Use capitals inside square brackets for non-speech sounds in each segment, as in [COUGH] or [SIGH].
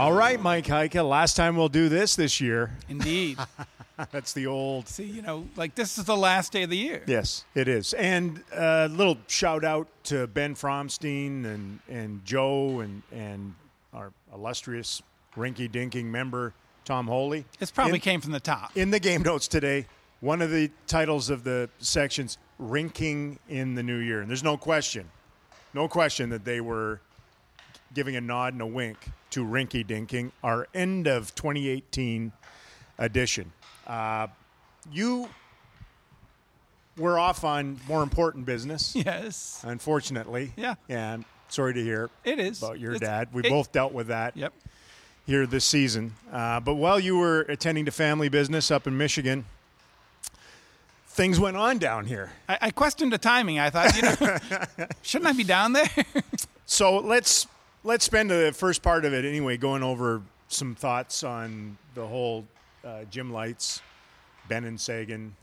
All right, Mike Heika. Last time we'll do this this year. Indeed. [LAUGHS] That's the old. See, you know, like this is the last day of the year. Yes, it is. And a little shout out to Ben Fromstein and, and Joe and, and our illustrious rinky dinking member, Tom Holy. This probably in, came from the top. In the game notes today, one of the titles of the sections, Rinking in the New Year. And there's no question, no question that they were giving a nod and a wink to Rinky Dinking, our end of 2018 edition. Uh, you were off on more important business. [LAUGHS] Yes. Unfortunately. Yeah. And sorry to hear it is about your it's, dad. We it, both dealt with that. Yep. Here this season, uh, but while you were attending to family business up in Michigan, things went on down here. I, I questioned the timing. I thought, you know, [LAUGHS] shouldn't I be down there? so let's let's spend the first part of it anyway, going over some thoughts on the whole uh, Jim Lites, Bennon Seguin.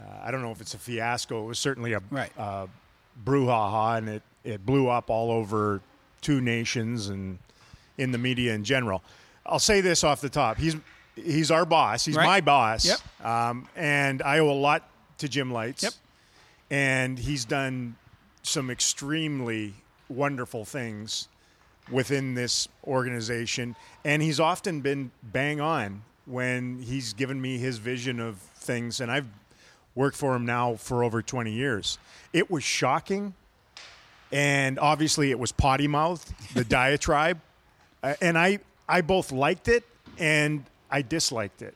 Uh, I don't know if it's a fiasco. It was certainly a right. uh, brouhaha, and it, it blew up all over two nations and in the media in general. I'll say this off the top: he's he's our boss. He's right. my boss. Yep. Um, and I owe a lot to Jim Lites. Yep. And he's done some extremely wonderful things within this organization, and he's often been bang on when he's given me his vision of things, and I've worked for him now for over 20 years. It was shocking, and obviously it was potty mouthed, the [LAUGHS] diatribe, uh, and I I both liked it and I disliked it.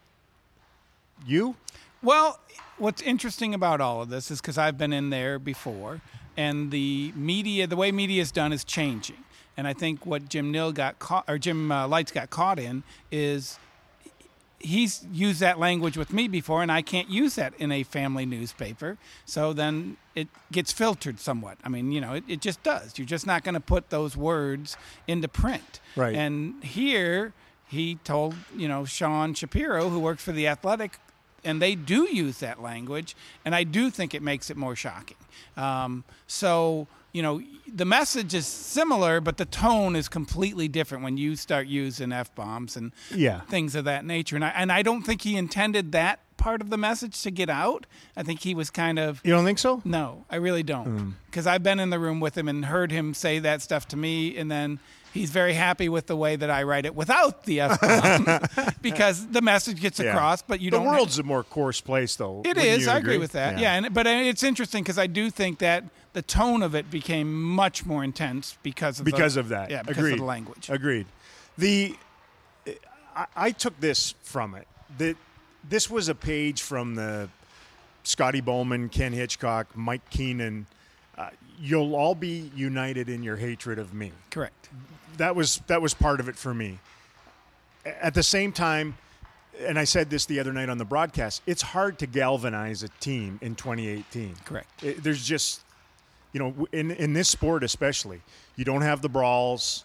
You? Well, what's interesting about all of this is because I've been in there before, and the media, the way media is done, is changing. And I think what Jim Nill got caught, or Jim uh, Lites got caught in, is he's used that language with me before, and I can't use that in a family newspaper. So then it gets filtered somewhat. I mean, you know, it, it just does. You're just not going to put those words into print. Right. And here he told, you know, Sean Shapiro, who works for the Athletic, and they do use that language, and I do think it makes it more shocking. Um, so you know, the message is similar, but the tone is completely different when you start using f bombs and yeah. things of that nature. And I and I don't think he intended that part of the message to get out. I think he was kind of. You don't think so? No, I really don't. Because mm. I've been in the room with him and heard him say that stuff to me, and then he's very happy with the way that I write it without the f bomb [LAUGHS] because the message gets yeah. across. But you the don't. The world's a more coarse place, though. It is. I agree with that. Yeah, yeah and but it's interesting because I do think that the tone of it became much more intense because of because the, of that. Yeah, because Agreed. of the language. Agreed. The I, I took this from it that this was a page from the Scotty Bowman, Ken Hitchcock, Mike Keenan. Uh, you'll all be united in your hatred of me. Correct. That was that was part of it for me. At the same time, and I said this the other night on the broadcast, it's hard to galvanize a team in 2018. Correct. It, there's just, you know, in in this sport especially, you don't have the brawls.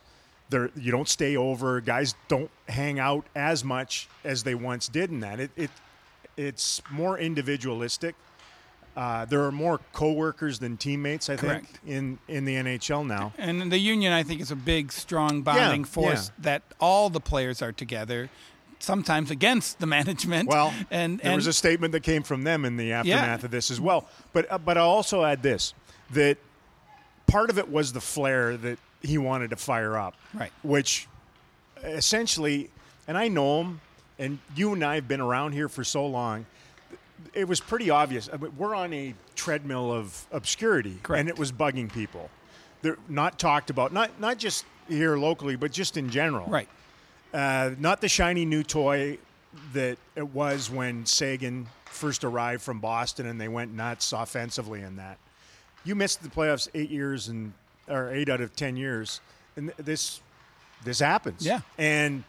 There, you don't stay over. Guys don't hang out as much as they once did in that. It, it it's more individualistic. Uh, there are more coworkers than teammates, I Correct. think, in, in the NHL now. And the union, I think, is a big, strong bonding Yeah, force yeah. that all the players are together, sometimes against the [LAUGHS] management. Well, and, there was a statement that came from them in the aftermath of this as well. But uh, but I'll also add this that part of it was the flair that he wanted to fire up, Right. Which essentially, and I know him, and you and I have been around here for so long. It was pretty obvious. I mean, we're on a treadmill of obscurity, Correct. and it was bugging people. They're not talked about, not not just here locally, but just in general. right. Uh, not the shiny new toy that it was when Seguin first arrived from Boston and they went nuts offensively in that. You missed the playoffs eight years and or eight out of ten years, and th- this this happens. Yeah. and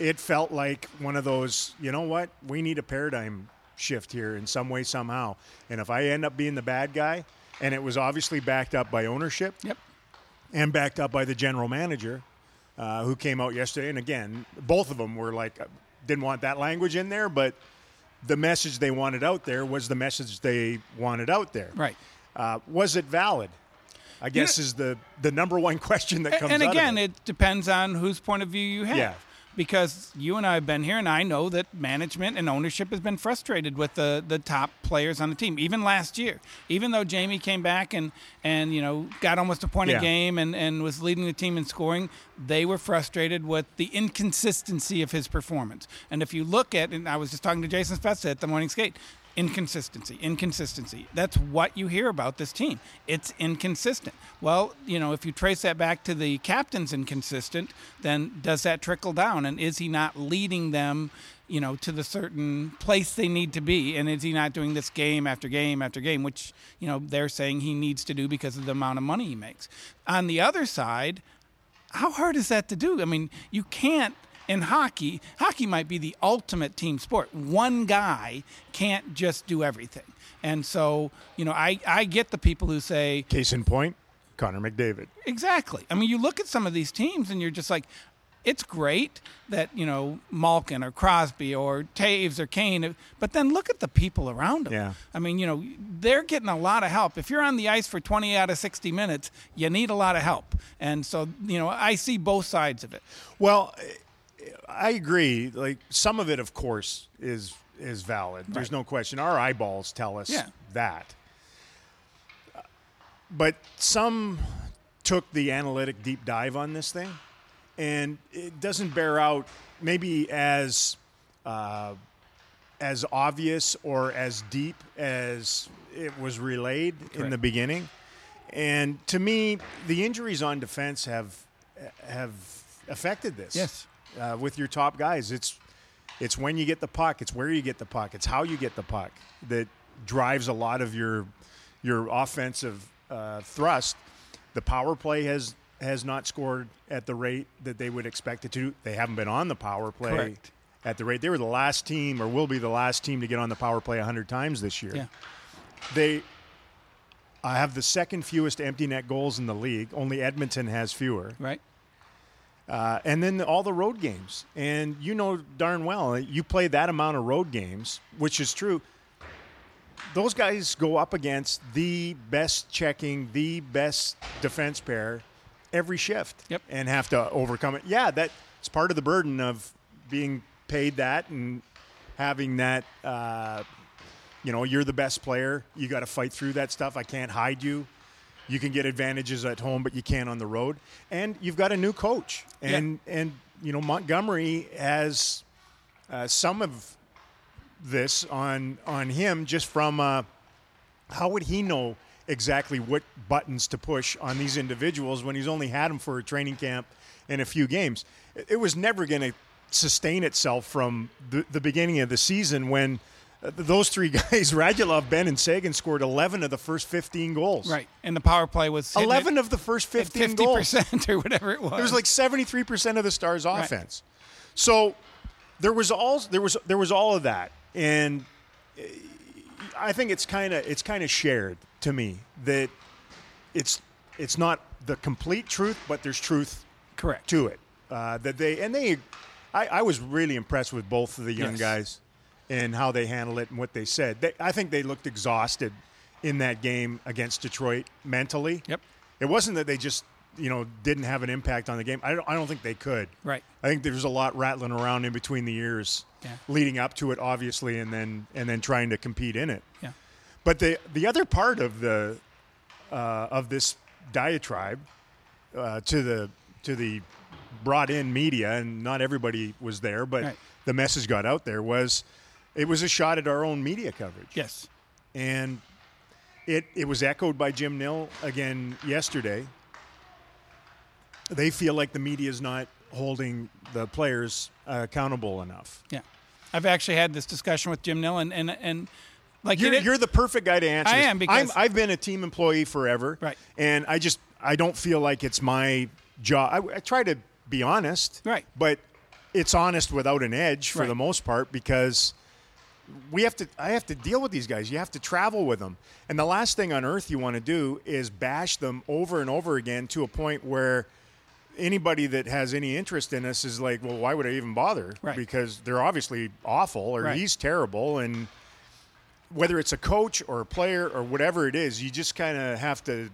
it felt like one of those. You know what? We need a paradigm shift here in some way somehow. And if I end up being the bad guy, and it was obviously backed up by ownership Yep. and backed up by the general manager, uh, who came out yesterday. And again, both of them were like, uh, didn't want that language in there, but the message they wanted out there was the message they wanted out there. Right. Uh, was it valid? I guess is the the number one [LAUGHS] question that comes. and again, it. it depends on whose point of view you have. Yeah. Because you and I have been here, and I know that management and ownership has been frustrated with the, the top players on the team. Even last year, even though Jamie came back and, and you know got almost a point Yeah. a game and, and was leading the team in scoring, they were frustrated with the inconsistency of his performance. And if you look at, and I was just talking to Jason Spezza at the morning skate, inconsistency, inconsistency. That's what you hear about this team. It's inconsistent. Well, you know, if you trace that back to the captain's inconsistent, then does that trickle down? And is he not leading them, you know, to the certain place they need to be? And is he not doing this game after game after game, which, you know, they're saying he needs to do because of the amount of money he makes? On the other side, how hard is that to do? I mean, you can't in hockey. Hockey might be the ultimate team sport. One guy can't just do everything. And so, you know, I, I get the people who say, case in point, Connor McDavid. exactly. I mean, you look at some of these teams and you're just like, it's great that, you know, Malkin or Crosby or Toews or Kane, but then look at the people around them. Yeah. I mean, you know, they're getting a lot of help. If you're on the ice for 20 out of 60 minutes, you need a lot of help. And so, you know, I see both sides of it. Well, I agree. Like some of it, of course, is is valid. There's no question. Our eyeballs tell us Yeah. that. But some took the analytic deep dive on this thing, and it doesn't bear out maybe as uh, as obvious or as deep as it was relayed in the beginning. And to me, the injuries on defense have have affected this. Yes. Uh, with your top guys, it's it's when you get the puck, it's where you get the puck, it's how you get the puck that drives a lot of your your offensive uh, thrust. The power play has has not scored at the rate that they would expect it to. They haven't been on the power play Correct. at the rate. They were the last team, or will be the last team, to get on the power play hundred times this year. Yeah. They I have the second fewest empty net goals in the league. Only Edmonton has fewer. Right? Uh, and then all the road games. And you know darn well, you play that amount of road games, which is true. Those guys go up against the best checking, the best defense pair every shift Yep. and have to overcome it. Yeah, that's part of the burden of being paid that and having that. Uh, you know, you're the best player. You got to fight through that stuff. I can't hide you. You can get advantages at home, but you can't on the road. And you've got a new coach, and and you know Montgomery has uh, some of this on on him just from uh, how would he know exactly what buttons to push on these individuals when he's only had them for a training camp and a few games? It- was never going to sustain itself from the, the beginning of the season when those three [LAUGHS] guys, Radulov, Benn, and Seguin, scored 11 of the first 15 goals. Right. And the power play was 11 it of the first at 15 goals. 50% [LAUGHS] or whatever it was. It was like 73% of the Stars' offense. So there was all there was there was all of that, and uh, I think it's kind of it's kind of shared to me that it's it's not the complete truth, but there's truth correct. to it. Uh, that they and they, I, I was really impressed with both of the young Yes. guys and how they handled it and what they said. They, I think they looked exhausted in that game against Detroit mentally. Yep. It wasn't that they just you know didn't have an impact on the game. I don't, I don't think they could. Right. I think there's a lot rattling around in between the ears, Yeah. leading up to it, obviously, and then and then trying to compete in it. Yeah. But the the other part of the uh, of this diatribe uh, to the to the brought in media, and not everybody was there, but Right. the message got out there was it was a shot at our own media coverage, Yes. and it it was echoed by Jim Nill again yesterday. They feel like the media is not holding the players uh, accountable enough. Yeah. I've actually had this discussion with Jim Nill and and, and like You're, you're the perfect guy to answer. I am, because- I'm, I've been a team employee forever, Right. And I just I don't feel like it's my job. I, I try to be honest, Right. But it's honest without an edge for Right. the most part because we have to. I have to deal with these guys. You have to travel with them, and the last thing on earth you want to do is bash them over and over again to a point where. Anybody that has any interest in us is like, well, why would I even bother? Right. Because they're obviously awful, or Right. he's terrible, and whether it's a coach or a player or whatever it is, you just kind of have to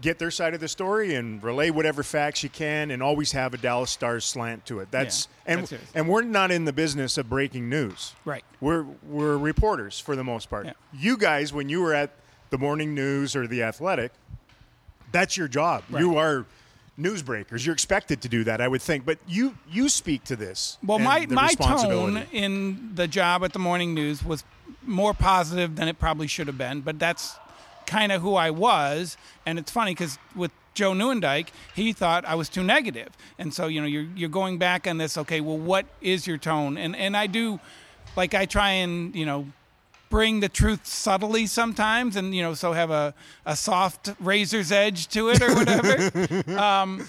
get their side of the story and relay whatever facts you can, and always have a Dallas Stars slant to it. That's Yeah, and that's and we're not in the business of breaking news. Right. We're we're reporters for the most part. Yeah. You guys, when you were at the morning news or the Athletic, that's your job. Right. You are newsbreakers. You're expected to do that, I would think. But you you speak to this. Well, my my tone in the job at the morning news was more positive than it probably should have been, but that's kind of who I was. And it's funny because with Joe Newendike, he thought I was too negative, and so you know you're you're going back on this. Okay, well, what is your tone? And and I do, like I try and you know bring the truth subtly sometimes and you know so have a, a soft razor's edge to it or whatever [LAUGHS] um,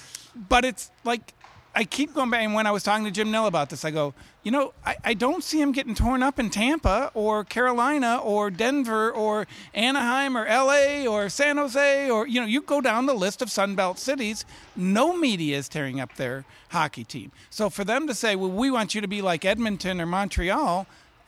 but it's like i keep going back and when i was talking to jim nill about this i go you know I, I don't see him getting torn up in tampa or carolina or denver or anaheim or la or san jose or you know you go down the list of sunbelt cities no media is tearing up their hockey team. So for them to say well we want you to be like edmonton or montreal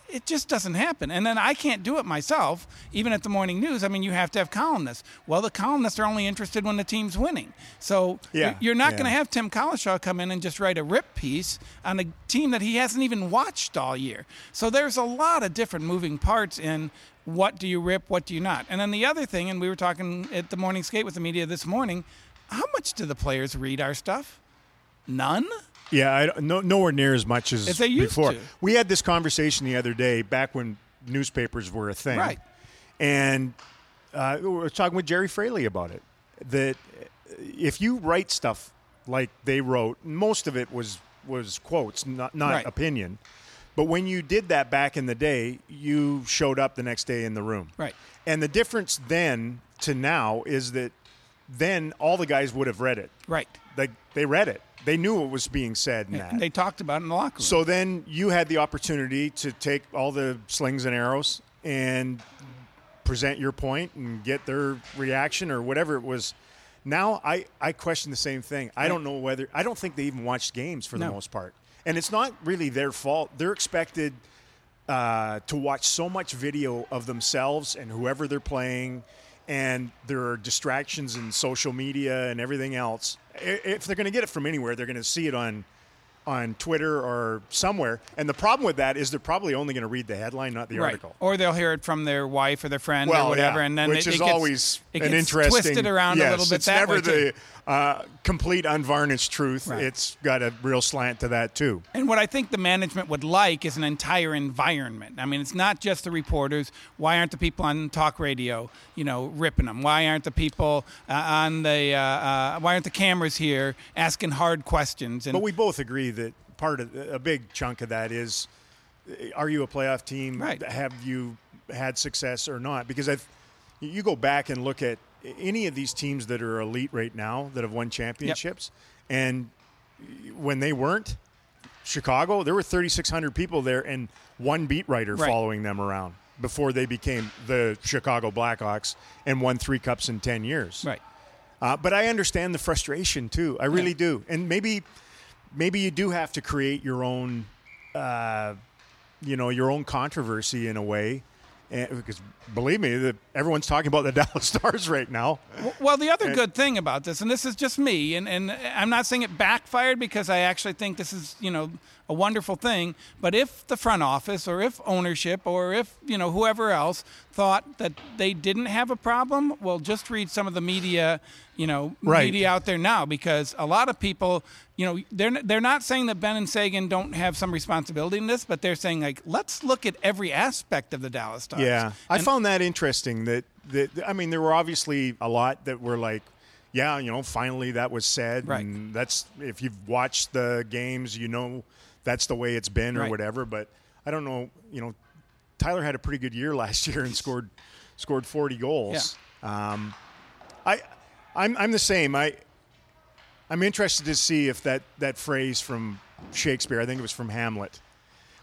it just doesn't happen. And then I can't do it myself, even at the morning news. I mean, you have to have columnists. Well, the columnists are only interested when the team's winning. So Yeah, you're- not yeah. going to have Tim Cowlishaw come in and just write a rip piece on a team that he hasn't even watched all year. So there's a lot of different moving parts in what do you rip, what do you not. And then the other thing, and we were talking at the morning skate with the media this morning, how much do the players read our stuff? None? Yeah, I, don't- no, nowhere near as much as, As they used before. to. We had this conversation the other day, back when newspapers were a thing, Right. And uh, we were talking with Gerry Fraley about it. That if you write stuff like they wrote, most of it was was quotes, not not Right. opinion. But when you did that back in the day, you showed up the next day in the room. Right. And the difference then to now is that then all the guys would have read it. Right. Like they read it. They knew what was being said in that. They talked about it in the locker room. So then you had the opportunity to take all the slings and arrows and present your point and get their reaction or whatever it was. Now I, I question the same thing. I don't know whether I don't think they even watched games for the No. most part. And it's not really their fault. They're expected uh, to watch so much video of themselves and whoever they're playing, and there are distractions in social media and everything else. If they're going to get it from anywhere, they're going to see it on on Twitter or somewhere. And the problem with that is they're probably only going to read the headline, not the right. article. Or they'll hear it from their wife or their friend Well, or whatever, yeah, and then which it, is it gets, always it an interesting twisted around yes, a little bit It's that never the uh, complete unvarnished truth. Right. It's got a real slant to that too. And what I think the management would like is an entire environment. I mean, it's not just the reporters. Why aren't the people on talk radio, you know, ripping them? Why aren't the people uh, on the? Uh, uh, why aren't the cameras here asking hard questions? And But we both agree that part of a big chunk of that is are you a playoff team? Right. Have you had success or not? Because I've, you go back and look at any of these teams that are elite right now that have won championships, and when they weren't, Chicago, there were 3,600 people there and one beat writer Right. following them around before they became the Chicago Blackhawks and won three cups in 10 years. right. Uh, but I understand the frustration too. I really Yeah. do. And maybe, maybe you do have to create your own, uh, you know, your own controversy in a way. And, because believe me, the, everyone's talking about the [LAUGHS] Dallas Stars right now. Well, the other good thing about this, and this is just me, and, and I'm not saying it backfired because I actually think this is, you know, a wonderful thing. But if the front office or if ownership or if, you know, whoever else thought that they didn't have a problem, well, just read some of the media, you know, Right. media out there now because a lot of people, you know, they're, they're not saying that Benn and Seguin don't have some responsibility in this, but they're saying, like, let's look at every aspect of the Dallas Stars. Yeah, I found that interesting. That that I mean, there were obviously a lot that were like, yeah, you know, finally that was said, Right. and that's if you've watched the games, you know, that's the way it's been or Right. whatever. But I don't know, you know, Tyler had a pretty good year last year and scored scored forty goals. Um, I I'm I'm the same. I I'm interested to see if that that phrase from Shakespeare, I think it was from Hamlet,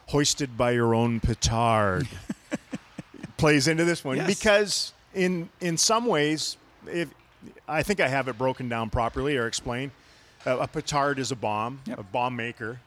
hoisted by your own petard, [LAUGHS] plays into this one Yes. because in in some ways, if I think I have it broken down properly or explained, uh, a petard is a bomb, Yep. a bomb maker,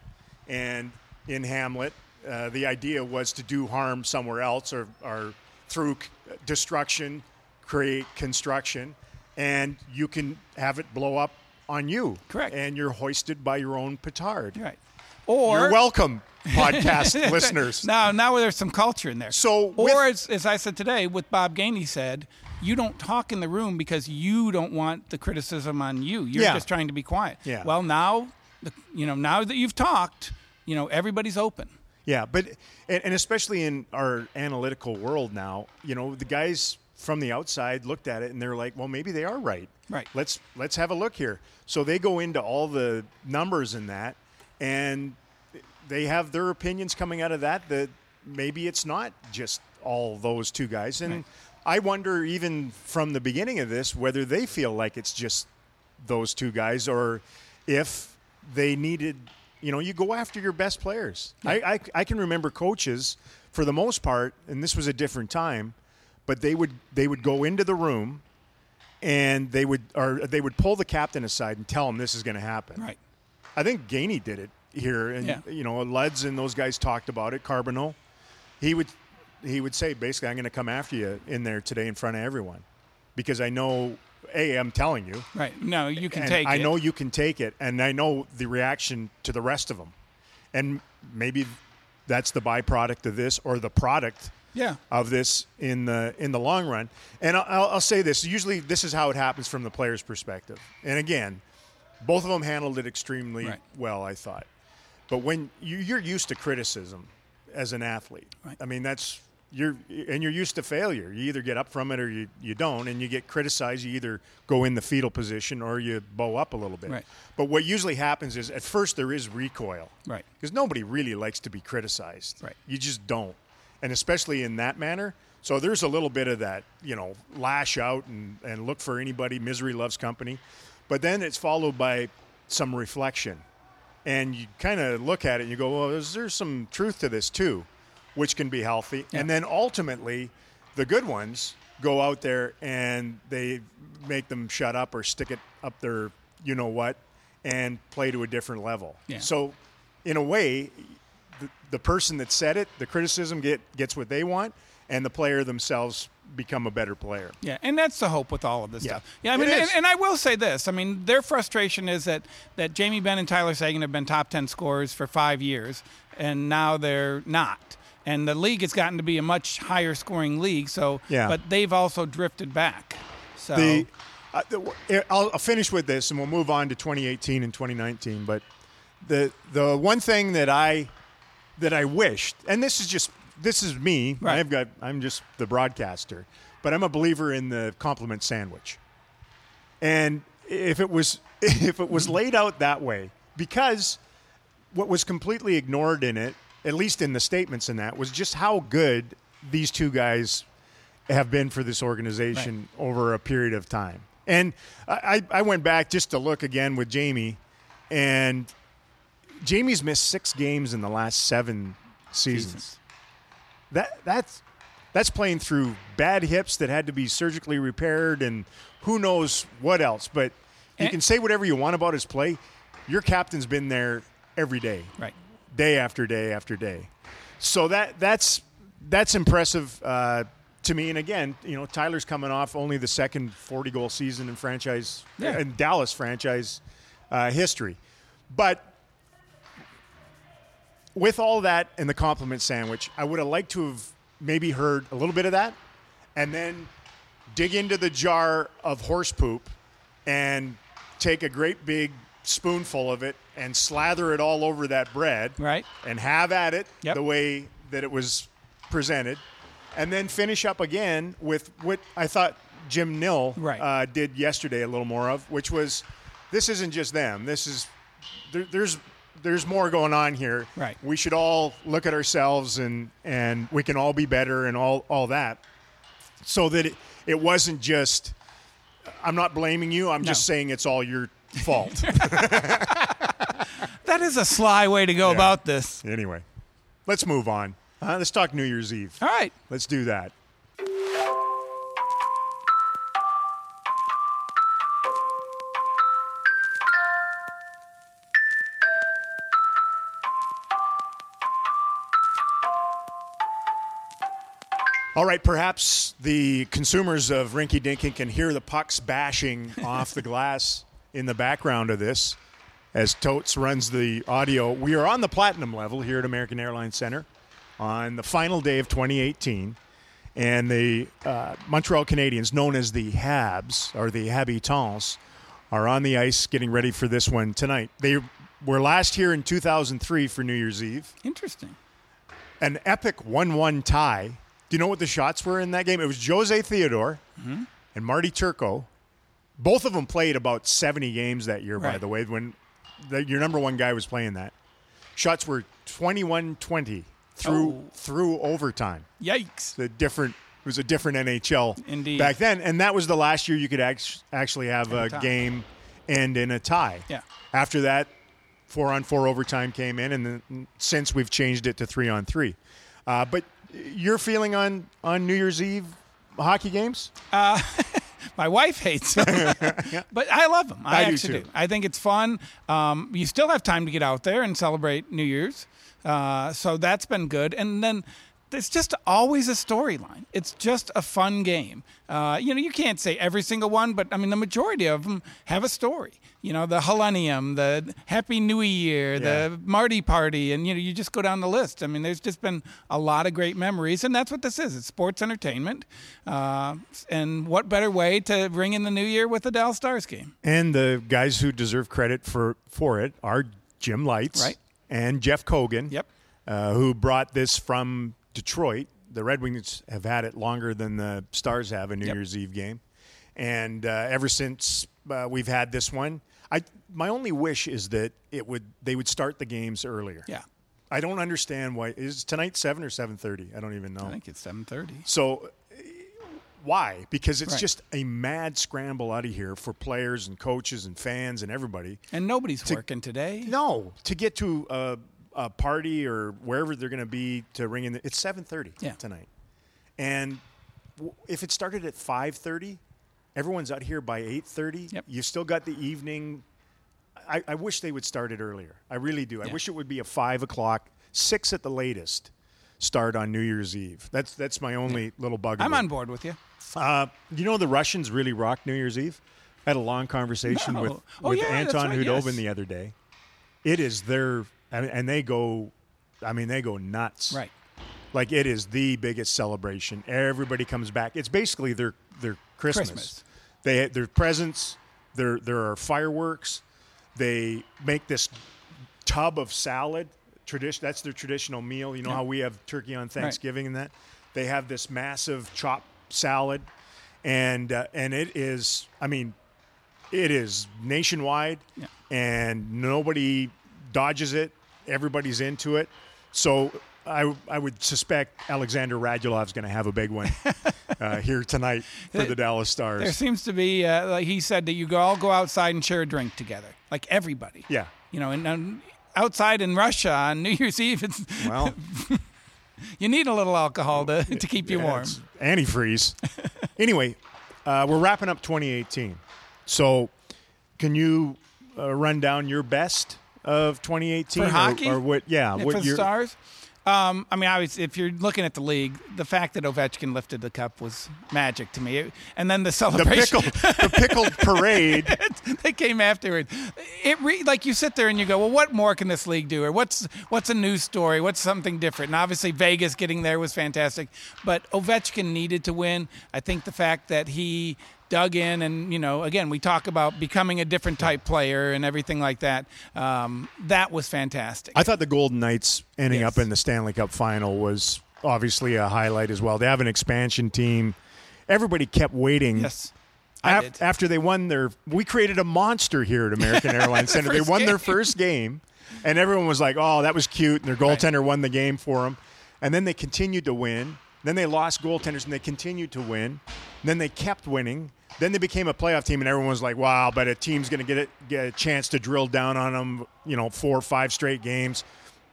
and in Hamlet, uh, the idea was to do harm somewhere else or, or through c- destruction create construction. and you can have it blow up on you. Correct. And you're hoisted by your own petard. Right. Or You're welcome, podcast [LAUGHS] listeners. Now, now there's some culture in there. So or with- as, as I said today, with Bob Gainey said, you don't talk in the room because you don't want the criticism on you. You're Yeah. just trying to be quiet. Yeah. Well, now, the, you know, now that you've talked, you know, everybody's open. Yeah, but and, and especially in our analytical world now, you know, the guys from the outside looked at it and they're like, well, maybe they are right. Right. Let's let's have a look here. So they go into all the numbers in that, and they have their opinions coming out of that. That maybe it's not just all those two guys, and Right. I wonder even from the beginning of this whether they feel like it's just those two guys or if they needed you know you go after your best players I, I, I can remember coaches for the most part and this was a different time but they would they would go into the room and they would or they would pull the captain aside and tell him this is going to happen Right. I think Gainey did it here, and Yeah. you know, Luds and those guys talked about it. Carbonneau, he would he would say basically, "I'm going to come after you in there today in front of everyone," because I know, a, I'm telling you, Right. No, you can and take I it. know you can take it, and I know the reaction to the rest of them, and maybe that's the byproduct of this or the product Yeah. of this in the in the long run. And I'll, I'll- I'll say this: usually, this is how it happens from the player's perspective. And again, both of them handled it extremely Right. well, I thought. But when you, you're used to criticism as an athlete, Right. I mean that's you're and you're used to failure. You either get up from it or you, you don't, and you get criticized. You either go in the fetal position or you bow up a little bit. Right. But what usually happens is at first there is recoil Right. because nobody really likes to be criticized. Right. You just don't, and especially in that manner. So there's a little bit of that, you know, lash out and, and look for anybody. Misery loves company, but then it's followed by some reflection, and you kind of look at it and you go, well, is there some truth to this too, which can be healthy, and then ultimately, the good ones go out there and they make them shut up or stick it up their, you know what, and play to a different level. Yeah. So, in a way, the, the person that said it, the criticism get gets what they want, and the player themselves become a better player. Yeah, and that's the hope with all of this Yeah. stuff. Yeah, I mean, and, and I will say this: I mean, their frustration is that that Jamie Benn and Tyler Seguin have been top ten scorers for five years, and now they're not. And the league has gotten to be a much higher scoring league. So, Yeah. but they've also drifted back. So, The, uh, the I'll, I'll finish with this, and we'll move on to 2018 and 2019. But the the one thing that I that I wished, and this is just this is me. Right. I've got I'm just the broadcaster, but I'm a believer in the compliment sandwich. And if it was [LAUGHS] if it was laid out that way, because what was completely ignored in it, at least in the statements in that, was just how good these two guys have been for this organization over a period of time. And I, I I went back just to look again with Jamie, and Jamie's missed six games in the last seven seasons. That that's that's playing through bad hips that had to be surgically repaired, and who knows what else. But you And- can say whatever you want about his play. Your captain's been there every day right. Day after day after day. So that that's that's impressive uh, to me. And again, you know, Tyler's coming off only the second 40 goal season in franchise Yeah. in Dallas franchise uh, history, but. With all that and the compliment sandwich, I would have liked to have maybe heard a little bit of that, and then dig into the jar of horse poop and take a great big spoonful of it and slather it all over that bread Right. and have at it Yep. the way that it was presented, and then finish up again with what I thought Jim Nill Right. uh, did yesterday a little more of, which was this isn't just them. This is there, there's there's more going on here. Right. We should all look at ourselves and and we can all be better and all all that, so that it, it wasn't just. I'm not blaming you. I'm just saying it's all your fault. [LAUGHS] That is a sly way to go Yeah. about this. anyway, let's move on. Uh, let's talk New Year's Eve. All right. Let's do that. All right, perhaps the consumers of Rinky Dinky can hear the pucks bashing off the glass in the background of this as Totes runs the audio. We are on the platinum level here at American Airlines Center on the final day of 2018. And the uh, Montreal Canadiens, known as the Habs or the Habitants, are on the ice getting ready for this one tonight. They were last here in 2003 for New Year's Eve. Interesting. An epic 1 1 tie. Do you know what the shots were in that game? It was Jose Theodore Mm-hmm. and Marty Turco. Both of them played about 70 games that year, by the way, when the, your number one guy was playing that. Shots were 21 20 through, Oh. through overtime Yikes. the different it was a different NHL Indeed. back then, and that was the last year you could act- actually have a a game end in a tie. Yeah. After that, four on four overtime came in, and then since we've changed it to three on three. Uh, but your feeling on on New Year's Eve hockey games? [LAUGHS] My wife hates them, [LAUGHS] but I love them. I, I do actually too. do. I think it's fun. Um, you still have time to get out there and celebrate New Year's, uh, so that's been good. And then there's just always a storyline. It's just a fun game. Uh, you know, you can't say every single one, but I mean, the majority of them have a story. You know, the Millennium, the Happy New Year, Yeah. the Marty Party, and you know, you just go down the list. I mean, there's just been a lot of great memories, and that's what this is. It's sports entertainment, uh, and what better way to ring in the new year with a Dallas Stars game? And the guys who deserve credit for for it are Jim Lites Right. and Jeff Cogen. Yep. uh, who brought this from Detroit. The Red Wings have had it longer than the Stars have a New Yep. Year's Eve game, and uh, ever since uh, we've had this one, I my only wish is that it would they would start the games earlier. Yeah, I don't understand why is tonight seven or seven thirty. I don't even know. I think it's seven thirty. So uh, why? Because it's Right. just a mad scramble out of here for players and coaches and fans and everybody. And nobody's working today. No, to get to a, a party or wherever they're going to be to ring in. The, it's seven thirty Yeah. tonight, and w- if it started at five thirty, everyone's out here by eight thirty. Yep. You've still got the evening. I, I wish they would start it earlier. I really do. I wish it would be a five o'clock, six at the latest, start on New Year's Eve. That's that's my only little bug. I'm on board with you. Uh, you know the Russians really rock New Year's Eve. I had a long conversation No. with, Oh, with yeah, Anton right, Khudobin yes. the other day. It is their and, and they go, I mean they go nuts. Right. Like it is the biggest celebration. Everybody comes back. It's basically their their Christmas. Christmas. They their presents. There there are fireworks. They make this tub of salad. Tradition. That's their traditional meal. You know how we have turkey on Thanksgiving and that. They have this massive chopped salad, and uh, and it is. I mean, it is nationwide, Yeah. and nobody dodges it. Everybody's into it. So I I would suspect Alexander Radulov's going to have a big one [LAUGHS] uh, here tonight for the Dallas Stars. There seems to be, uh, like he said, that you go- all go outside and share a drink together, like everybody. Yeah. You know, and, and outside in Russia on New Year's Eve, it's Well, [LAUGHS] you need a little alcohol to, to keep you yeah, warm. antifreeze. [LAUGHS] anyway, uh, we're wrapping up 2018. So, can you uh, run down your best of 2018 For or, hockey? or what? Yeah, Yeah, what for the Stars. Um, I mean, obviously, if you're looking at the league, the fact that Ovechkin lifted the cup was magic to me. And then the the celebration pickle, the [LAUGHS] pickled parade. [LAUGHS] that came afterward. It re- like you sit there and you go, well, what more can this league do, or what's what's a news story? What's something different? And obviously, Vegas getting there was fantastic, but Ovechkin needed to win. I think the fact that he dug in and you know again we talk about becoming a different type player and everything like that um, that was fantastic I thought the Golden Knights ending Yes. up in the Stanley Cup final was obviously a highlight as well. They have an expansion team. Everybody kept waiting. yes I Af- did. after they won their, we created a monster here at American [LAUGHS] Airlines Center. They won their first game, and everyone was like, "Oh, that was cute." And their goaltender won the game for them, and then they continued to win. Then they lost goaltenders, and they continued to win. then they kept winning. Then they became a playoff team, and everyone was like, "Wow!" But a team's going to get it, get a chance to drill down on them. You know, four or five straight games.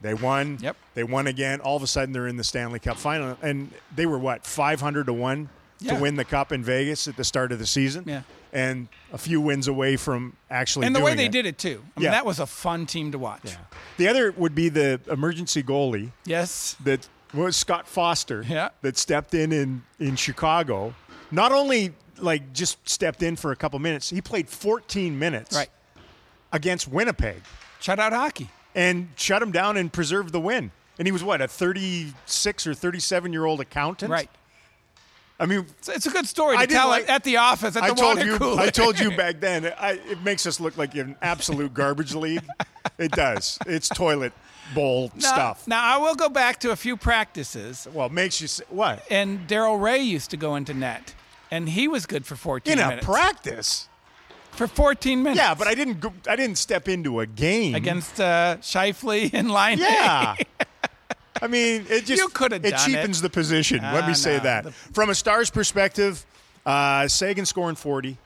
They won. Yep. They won again. All of a sudden, they're in the Stanley Cup final, and they were what five hundred to one Yeah. to win the cup in Vegas at the start of the season. Yeah. And a few wins away from actually and the way they it. did it too I mean, Yeah. that was a fun team to watch Yeah. The other would be the emergency goalie yes that was Scott Foster Yeah. that stepped in, in in Chicago. Not only like just stepped in for a couple minutes, he played 14 minutes Right. against Winnipeg Shutout hockey. and shut him down and preserved the win. And he was what a 36 or 37 year old accountant. Right. I mean, It's, a good story to I tell like- at the office at I the told water you. cooler. I told you [LAUGHS] back then. I, it makes us look like an absolute garbage league. It does. It's toilet bowl now, stuff. Now I will go back to a few practices, Well, makes you say, what and Daryl Ray used to go into net, and he was good for 14 in a minutes. practice. for 14 minutes. Yeah, but I didn't. Go, I didn't step into a game against uh, Shifley [LAUGHS] and Line. Yeah. I mean, it just You coulda it done cheapens the position. Let Ah, me say no. that. The- From a Stars perspective, uh, Seguin scoring 40,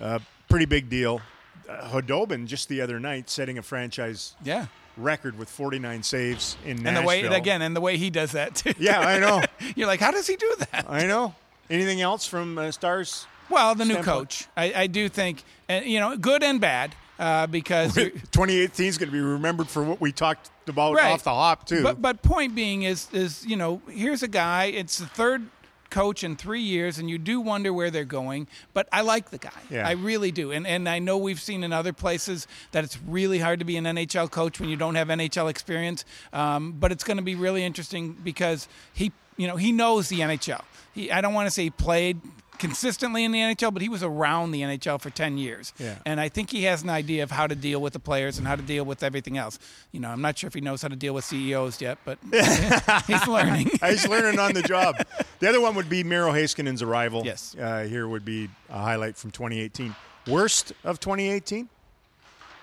uh, pretty big deal. Uh, Khudobin just the other night setting a franchise yeah. record with 49 saves in And Nashville. the way again, and the way he does that too. Yeah, I know. [LAUGHS] You're like, how does he do that? I know. Anything else from uh, Stars? Well, the new Standpoint. coach, I, I do think, and you know, good and bad, uh, because 2018 is going to be remembered for what we talked about Right. off the hop too. But but point being is is you know here's a guy. It's the third coach in three years, and you do wonder where they're going. But I like the guy. Yeah. I really do. And and I know we've seen in other places that it's really hard to be an NHL coach when you don't have NHL experience. Um, but it's going to be really interesting because he you know he knows the NHL. He I don't want to say he played consistently in the NHL, but he was around the NHL for 10 years. Yeah. And I think he has an idea of how to deal with the players and how to deal with everything else. You know, I'm not sure if he knows how to deal with CEOs yet, but [LAUGHS] he's learning. [LAUGHS] He's learning on the job. The other one would be Miro Heiskanen's arrival. Yes. Uh, here would be a highlight from 2018. Worst of 2018?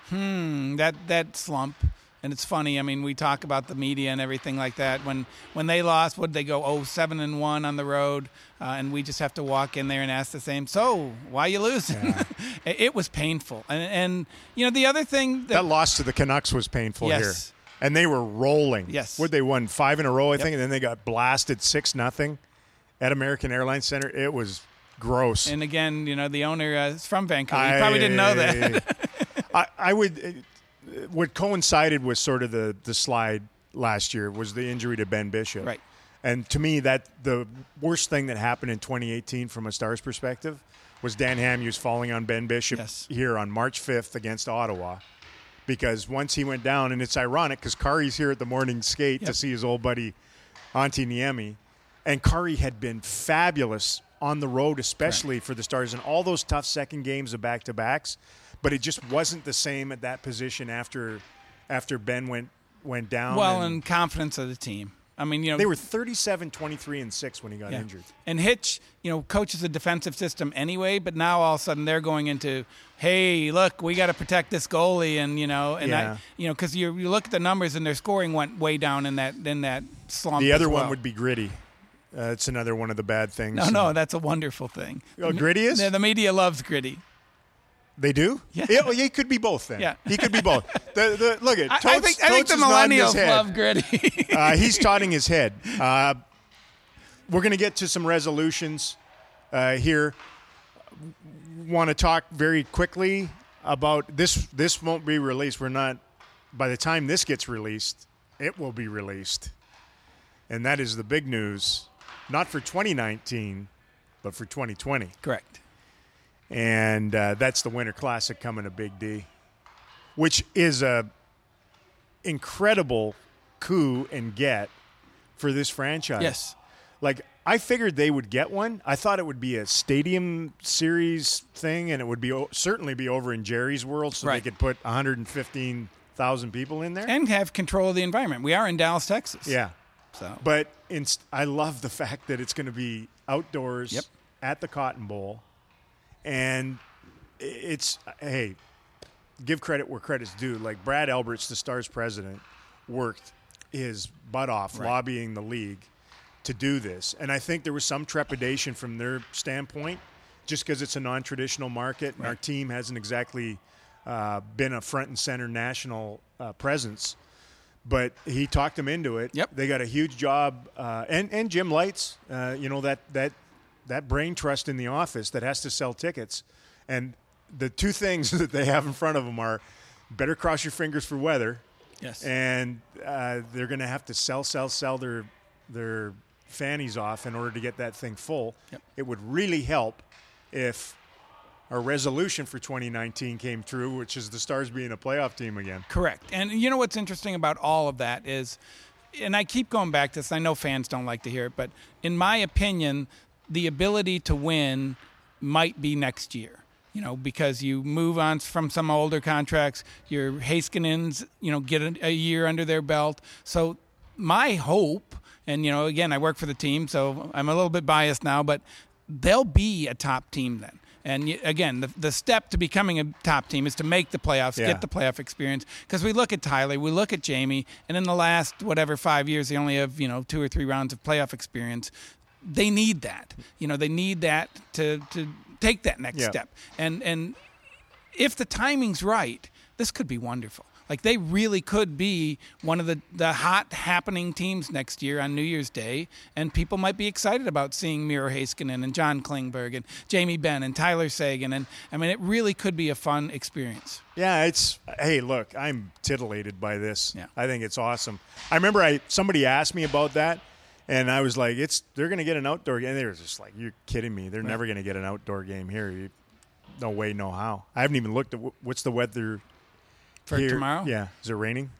Hmm, that that slump. And it's funny. I mean, we talk about the media and everything like that. When when they lost, would they go oh seven and one on the road? Uh, and we just have to walk in there and ask the same. So why you losing? [LAUGHS] it, it was painful. And and you know the other thing that, That loss to the Canucks was painful Yes. here. And they were rolling. Yes. Would they won five in a row, I think, and then they got blasted six nothing at American Airlines Center. It was gross. and again, you know, the owner uh, is from Vancouver. You probably didn't know that. [LAUGHS] [LAUGHS] I, I would. Uh, What coincided with sort of the the slide last year was the injury to Ben Bishop. Right. And to me, that the worst thing that happened in 2018 from a Stars perspective was Dan Hamhuis falling on Ben Bishop Yes. here on March 5th against Ottawa. Because once he went down, and it's ironic because Kari's here at the morning skate to see his old buddy Antti Niemi, and Kari had been fabulous on the road, especially for the Stars, in all those tough second games of back to backs. But it just wasn't the same at that position after after Ben went went down. well, and and confidence of the team. I mean, you know, they were 37, 23, and six when he got Yeah. injured. And Hitch, you know, coaches a defensive system anyway, but now all of a sudden they're going into, hey, look, we got to protect this goalie, and you know, and Yeah. I, you know, because you you look at the numbers and their scoring went way down in that in that slump. The other one would be gritty. Uh, it's another one of the bad things. No, no, that's a wonderful thing. Oh, gritty is? The, the media loves gritty. They do? Yeah. well, he could be both then. Yeah. He could be both. The, the, look at [LAUGHS] I, Totes, I think I think Totes the is nodding his millennials love gritty. [LAUGHS] uh, he's nodding his head. Uh, we're going to get to some resolutions uh, here. Want to talk very quickly about this? This won't be released. We're not. By the time this gets released, it will be released, and that is the big news. Not for 2019, but for 2020 Correct. And uh, that's the Winter Classic coming to Big D, which is a incredible coup and get for this franchise. Yes. like I figured they would get one. I thought it would be a stadium series thing, and it would be certainly be over in Jerry's World, so Right. they could put 115,000 people in there. And have control of the environment. We are in Dallas, Texas. yeah, So. but inst- I love the fact that it's going to be outdoors Yep. at the Cotton Bowl, and it's hey, give credit where credit's due. Like Brad Alberts, the Stars president, worked his butt off Right. lobbying the league to do this, and I think there was some trepidation from their standpoint, just because it's a non-traditional market and our team hasn't exactly uh, been a front and center national uh, presence but he talked them into it. Yep. They got a huge job, uh, and and Jim Lites, uh, you know that that that brain trust in the office that has to sell tickets, and the two things [LAUGHS] that they have in front of them are better cross your fingers for weather, yes. and uh, they're going to have to sell, sell, sell their their fannies off in order to get that thing full. Yep. It would really help if our resolution for 2019 came true, which is the Stars being a playoff team again. Correct. And you know what's interesting about all of that is, and I keep going back to this, I know fans don't like to hear it, but in my opinion, the ability to win might be next year. You know, because you move on from some older contracts, your Heiskanens, you know, get a, a year under their belt. So my hope, and you know, again, I work for the team, so I'm a little bit biased now, but they'll be a top team then. And again, the, the step to becoming a top team is to make the playoffs, Yeah. get the playoff experience. Because we look at Tyler, we look at Jamie, and in the last whatever five years, they only have you know two or three rounds of playoff experience. They need that. You know, they need that to to take that next Yeah. step. And and if the timing's right, this could be wonderful. Like they really could be one of the, the hot happening teams next year on New Year's Day, and people might be excited about seeing Miro Heiskanen and John Klingberg and Jamie Benn and Tyler Seguin, and I mean it really could be a fun experience. Yeah, it's hey, look, I'm titillated by this. Yeah. I think it's awesome. I remember I somebody asked me about that and I was like, it's they're going to get an outdoor game. They were just like, you're kidding me. They're never going to get an outdoor game here. You, no way, no how. I haven't even looked at wh- what's the weather For here. tomorrow, Yeah, is it raining?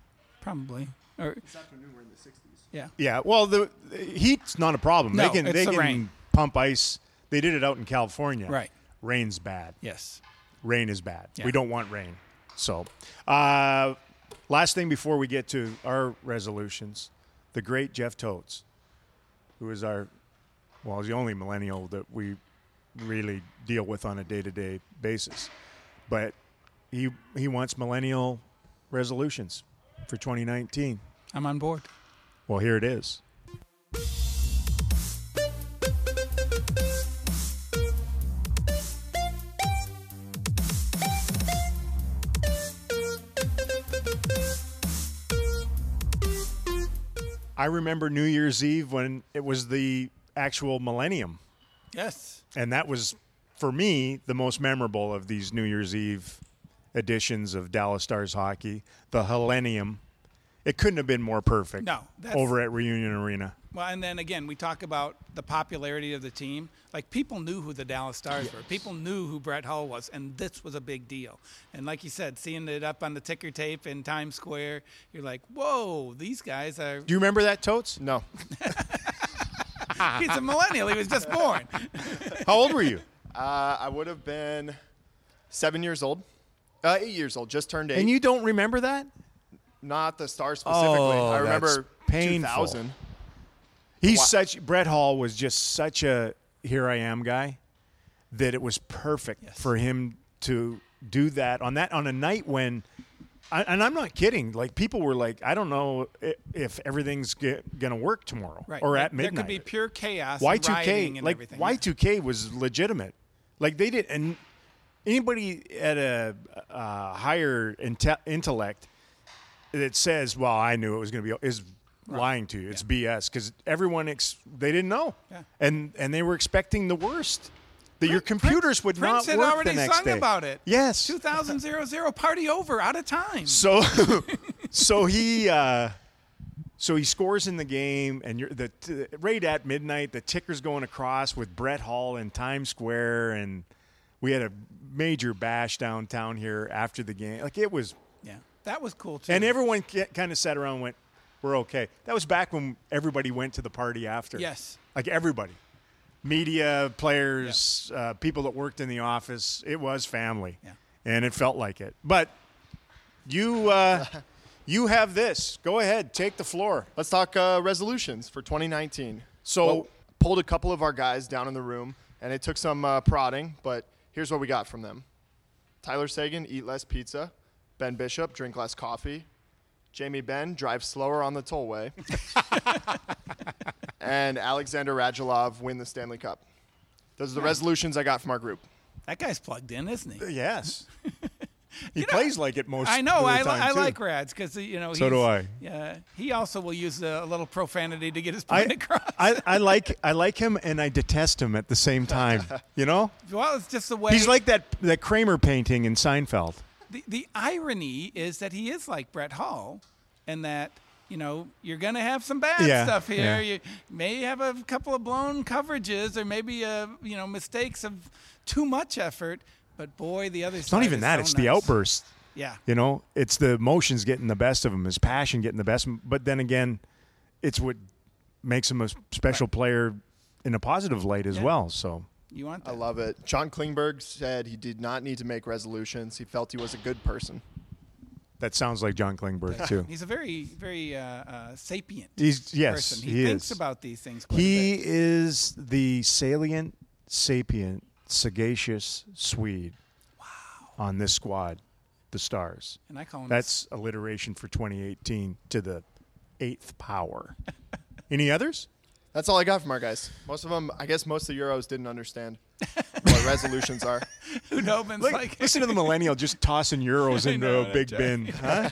probably. Or This afternoon we're in the 60s. yeah, Yeah. Well, the, the heat's not a problem. No, they can it's they the can rain. pump ice. They did it out in California. Right. Rain's bad. yes, rain is bad. Yeah. We don't want rain. So, uh, last thing before we get to our resolutions, the great Jeff Totes, who is our, well, he's the only millennial that we really deal with on a day to day basis. But he he wants millennial resolutions for 2019. I'm on board. Well, here it is. I remember New Year's Eve when it was the actual millennium. Yes, And that was, for me, the most memorable of these New Year's Eve editions of Dallas Stars hockey. The Millennium. It couldn't have been more perfect. No, that's- over at Reunion Arena. Well, and then again, we talk about the popularity of the team. Like people knew who the Dallas Stars were. People knew who Brett Hull was, and this was a big deal. And like you said, seeing it up on the ticker tape in Times Square, you're like, "Whoa, these guys are." Do you remember that, Totes? No. [LAUGHS] He's a millennial. He was just born. [LAUGHS] How old were you? Uh, I would have been seven years old. Uh, eight years old. Just turned eight. and you don't remember that? Not the star specifically. Oh, I remember that's painful. 2000. He's Wha- such Brett Hull was just such a here I am guy that it was perfect Yes. for him to do that on that on a night when I- and I'm not kidding. Like people were like, I don't know if everything's get, gonna work tomorrow Right. or There- at midnight. There could be pure chaos. Y2K, and like everything. Y2K was legitimate. Like they did, and anybody at a, uh higher inte- intellect that says, "Well, I knew it was going to be," is lying to you. It's BS because everyone ex- they didn't know, Yeah. and and they were expecting the worst. That your computers would Prince not work the next sung day. about it. Yes, 2000 party over, out of time. so, [LAUGHS] so he, uh, so he scores in the game, and you're the t- right at midnight. The ticker's going across with Brett Hull in Times Square, and we had a major bash downtown here after the game. Like it was, yeah, that was cool too. and everyone kind of sat around and went, "We're okay." That was back when everybody went to the party after. Yes. like everybody, media, players, uh, people that worked in the office. It was family, Yeah. and it felt like it. But you, uh, [LAUGHS] you have this. Go ahead, take the floor. Let's talk uh, resolutions for 2019. So- Well, pulled a couple of our guys down in the room, and it took some uh, prodding, but here's what we got from them. Tyler Seguin, eat less pizza. Ben Bishop, drink less coffee. Jamie Benn, drive slower on the tollway. [LAUGHS] and Alexander Radulov, win the Stanley Cup. Those are the resolutions I got from our group. that guy's plugged in, isn't he? Uh, yes. [LAUGHS] he plays like it most. I know. of the I, li- time, I like Rads because you know. So do I. Yeah, he also will use a, little profanity to get his I, point across. I, I like I like him and I detest him at the same time. [LAUGHS] You know, well, it's just the way. he's like that that Kramer painting in Seinfeld. The the irony is that he is like Brett Hull, and that you know, you're going to have some bad Yeah, stuff here. yeah. You may have a couple of blown coverages or maybe, uh, you know, mistakes of too much effort. But boy, the other It's not even that. It's the outburst. Yeah. You know, it's the emotions getting the best of him, his passion getting the best. But then again, it's what makes him a special player in a positive light as Yeah. well. So You want I love it. John Klingberg said he did not need to make resolutions. He felt he was a good person. that sounds like John Klingberg too. He's a very, very uh, uh, sapient He's yes, person. he, thinks is. about these things quite a he bit. is the salient, sapient, sagacious Swede. Wow. On this squad, the Stars. And I call him That's alliteration for 2018 to the eighth power. [LAUGHS] Any others? That's all I got from our guys. Most of them, I guess, most of the Euros didn't understand [LAUGHS] what resolutions are. Khudobin's Look, like, listen to the millennial just tossing euros [LAUGHS] I into know, a big Jack. bin. [LAUGHS] Huh?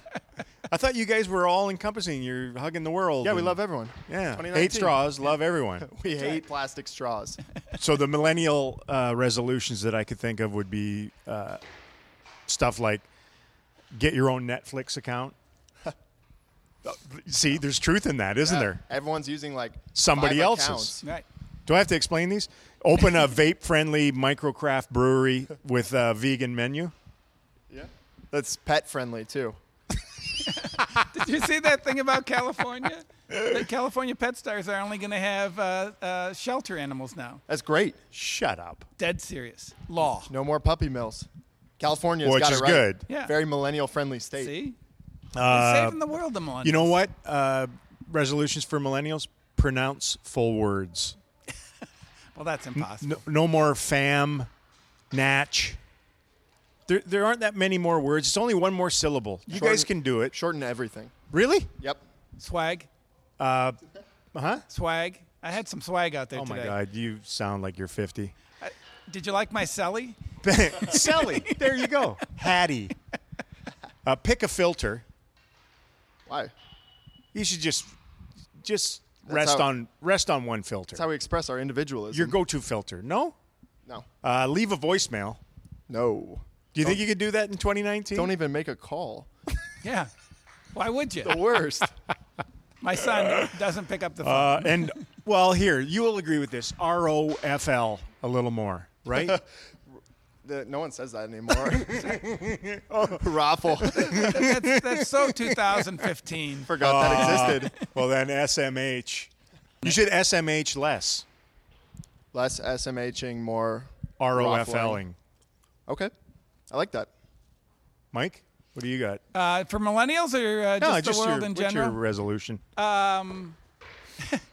I thought you guys were all encompassing. You're hugging the world. Yeah, we and- love everyone. Yeah, 2019. hate straws, love everyone. We hate plastic straws. so the millennial uh, resolutions that I could think of would be uh, stuff like get your own Netflix account. See, there's truth in that, isn't Yeah. there? Everyone's using like Somebody five else's. accounts. right. Do I have to explain these? Open a [LAUGHS] vape-friendly microcraft brewery with a vegan menu. Yeah, that's pet friendly too. [LAUGHS] Did you see that thing about California? that California pet stars are only going to have uh, uh, shelter animals now. That's great. Shut up. Dead serious. Law. No more puppy mills. California's Which got is it right. good. Yeah. Very millennial friendly state. See? Uh, saving the world, the millennials. You know what? Uh, resolutions for millennials: pronounce full words. [LAUGHS] Well, that's impossible. No, no more fam, natch. There, there aren't that many more words. It's only one more syllable. You Shorten- guys can do it. Shorten everything. Really? Yep. Swag. Uh huh. Swag. I had some swag out there Oh today. my God, you sound like you're 50. Did you like my celly? Sally, [LAUGHS] [LAUGHS] there you go. Hattie. Uh, pick a filter. Why? You should just, just That's rest how- on rest on one filter. That's how we express our individualism. Your go-to filter. No. no. Uh, leave a voicemail. No. Do you think you could do that in 2019? Don't even make a call. [LAUGHS] Yeah. Why would you? The worst. [LAUGHS] My son doesn't pick up the phone. Uh, and well, here you will agree with this. R O F L a little more, right? [LAUGHS] The- no one says that anymore. [LAUGHS] oh, Raffle. [LAUGHS] that's, that's so 2015. Forgot Uh, that existed. well, then SMH. You should SMH less. Less SMHing, more R O F raffling. Ling. Okay. I like that. Mike, what do you got? Uh, for millennials or uh, no, just, the world your, in what's general? your resolution? Um, [LAUGHS]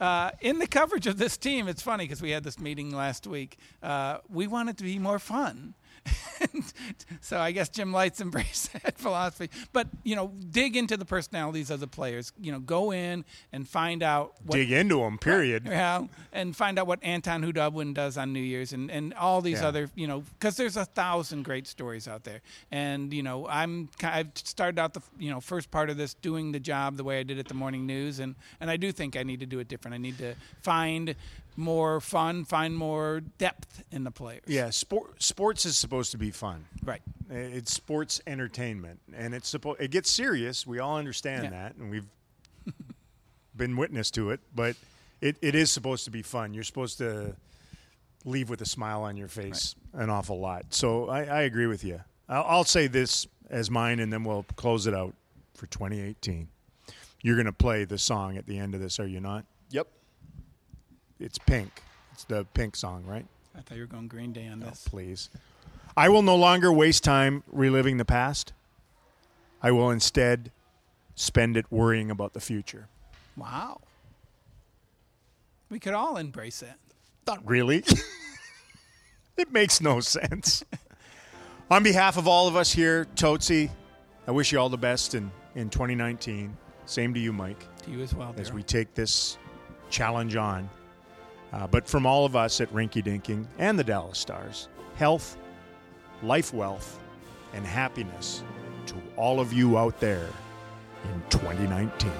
uh, in the coverage of this team, it's funny because we had this meeting last week. Uh, we want it to be more fun. [LAUGHS] so I guess Jim Lites [LAUGHS] embrace that philosophy. But you know, dig into the personalities of the players. You know, go in and find out what Dig into them. Period. [LAUGHS] yeah, and find out what Anton Khudobin does on New Year's and, and all these Yeah. other, you know, because there's a thousand great stories out there. And, you know, I'm, I've started out the, you know, first part of this doing the job the way I did at the morning news. And, and I do think I need to do it different. I need to find more fun, find more depth in the players. Yeah, sport, sports is supposed to be fun. Right. It's sports entertainment, and it's supposed. It gets serious. We all understand Yeah. that, and we've [LAUGHS] been witness to it. But it, it is supposed to be fun. You're supposed to leave with a smile on your face an awful lot. So I, I agree with you. I'll, I'll say this as mine, and then we'll close it out for 2018. You're going to play the song at the end of this, are you not? Yep. It's Pink. It's the Pink song, right? I thought you were going Green Day on Oh, this. please. I will no longer waste time reliving the past. I will instead spend it worrying about the future. Wow. We could all embrace that. Not really. [LAUGHS] it makes no sense. [LAUGHS] On behalf of all of us here, Totsi, I wish you all the best in, in 2019. Same to you, Mike, To you as well. as Daryl. we take this challenge on. Uh, but from all of us at Rinky Dinking and the Dallas Stars, health, life wealth, and happiness to all of you out there in 2019.